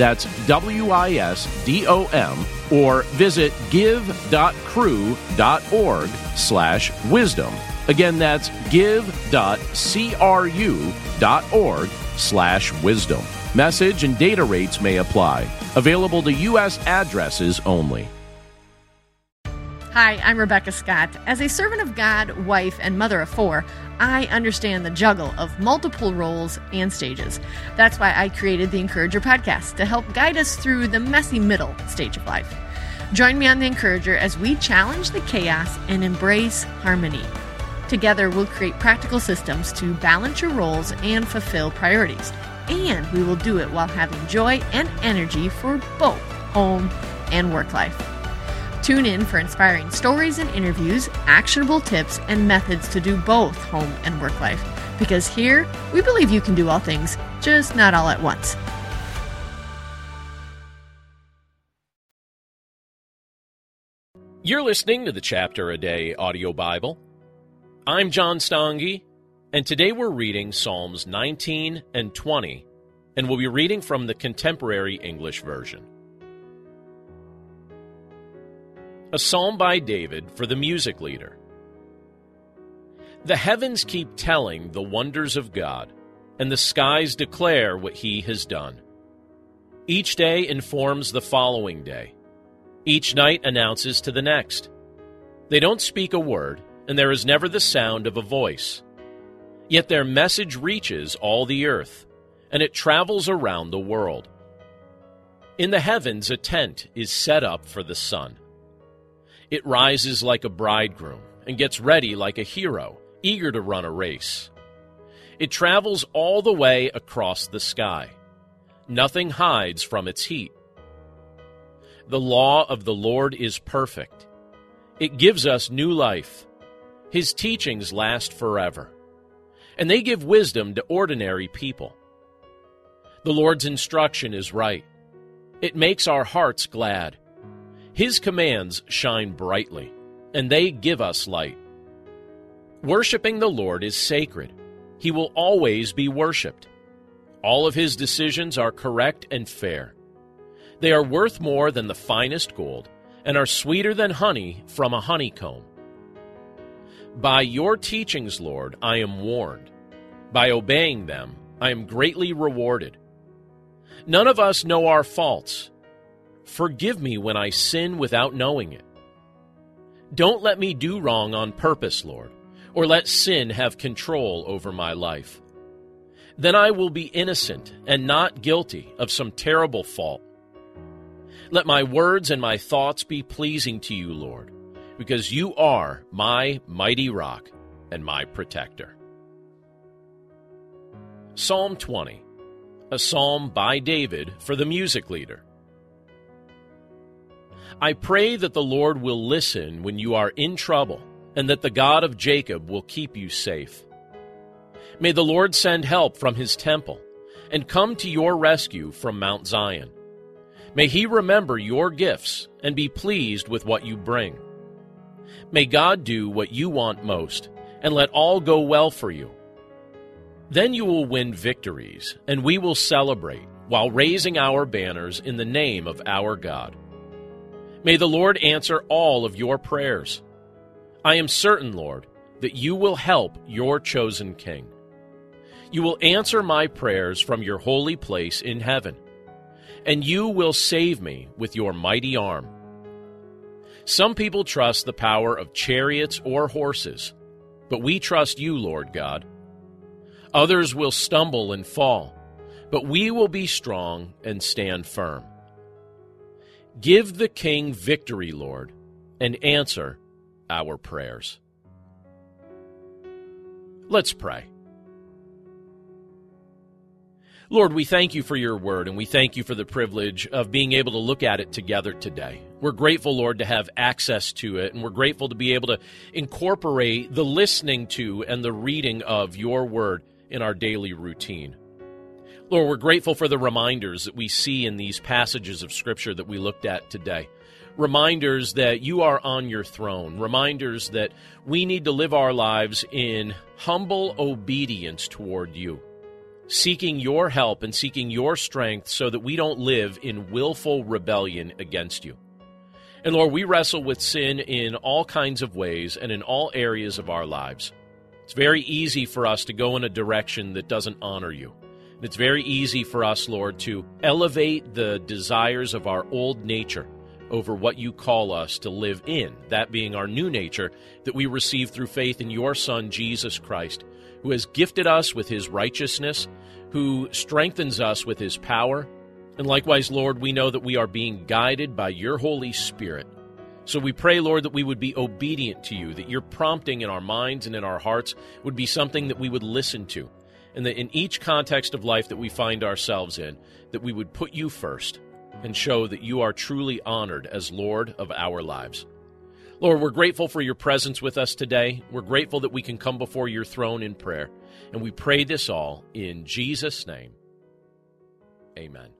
That's W I S D O M or visit give.cru.org slash wisdom. Again, that's give.cru.org slash wisdom. Message and data rates may apply. Available to U.S. addresses only. Hi, I'm Rebecca Scott. As a servant of God, wife, and mother of four, I understand the juggle of multiple roles and stages. That's why I created the Encourager podcast to help guide us through the messy middle stage of life. Join me on the Encourager as we challenge the chaos and embrace harmony. Together, we'll create practical systems to balance your roles and fulfill priorities. And we will do it while having joy and energy for both home and work life. Tune in for inspiring stories and interviews, actionable tips, and methods to do both home and work life. Because here, we believe you can do all things, just not all at once. You're listening to the Chapter a Day audio Bible. I'm John Stange, and today we're reading Psalms 19 and 20, and we'll be reading from the Contemporary English Version. A psalm by David for the music leader. The heavens keep telling the wonders of God, and the skies declare what he has done. Each day informs the following day. Each night announces to the next. They don't speak a word, and there is never the sound of a voice. Yet their message reaches all the earth, and it travels around the world. In the heavens, a tent is set up for the sun. It rises like a bridegroom and gets ready like a hero, eager to run a race. It travels all the way across the sky. Nothing hides from its heat. The law of the Lord is perfect. It gives us new life. His teachings last forever, and they give wisdom to ordinary people. The Lord's instruction is right. It makes our hearts glad. His commands shine brightly, and they give us light. Worshipping the Lord is sacred. He will always be worshiped. All of his decisions are correct and fair. They are worth more than the finest gold and are sweeter than honey from a honeycomb. By your teachings, Lord, I am warned. By obeying them, I am greatly rewarded. None of us know our faults. Forgive me when I sin without knowing it. Don't let me do wrong on purpose, Lord, or let sin have control over my life. Then I will be innocent and not guilty of some terrible fault. Let my words and my thoughts be pleasing to you, Lord, because you are my mighty rock and my protector. Psalm 20, a psalm by David for the music leader. I pray that the Lord will listen when you are in trouble, and that the God of Jacob will keep you safe. May the Lord send help from his temple, and come to your rescue from Mount Zion. May he remember your gifts and be pleased with what you bring. May God do what you want most, and let all go well for you. Then you will win victories, and we will celebrate while raising our banners in the name of our God. May the Lord answer all of your prayers. I am certain, Lord, that you will help your chosen king. You will answer my prayers from your holy place in heaven, and you will save me with your mighty arm. Some people trust the power of chariots or horses, but we trust you, Lord God. Others will stumble and fall, but we will be strong and stand firm. Give the King victory, Lord, and answer our prayers. Let's pray. Lord, we thank you for your word and we thank you for the privilege of being able to look at it together today. We're grateful, Lord, to have access to it, and we're grateful to be able to incorporate the listening to and the reading of your word in our daily routine. Lord, we're grateful for the reminders that we see in these passages of Scripture that we looked at today. Reminders that you are on your throne. Reminders that we need to live our lives in humble obedience toward you seeking your help and seeking your strength so that we don't live in willful rebellion against you. And Lord, we wrestle with sin in all kinds of ways and in all areas of our lives. It's very easy for us to go in a direction that doesn't honor you. It's very easy for us, Lord, to elevate the desires of our old nature over what you call us to live in, that being our new nature that we receive through faith in your Son, Jesus Christ, who has gifted us with his righteousness, who strengthens us with his power. And likewise, Lord, we know that we are being guided by your Holy Spirit. So we pray, Lord, that we would be obedient to you, that your prompting in our minds and in our hearts would be something that we would listen to, and that in each context of life that we find ourselves in, that we would put you first and show that you are truly honored as Lord of our lives. Lord, we're grateful for your presence with us today. We're grateful that we can come before your throne in prayer. And we pray this all in Jesus' name. Amen.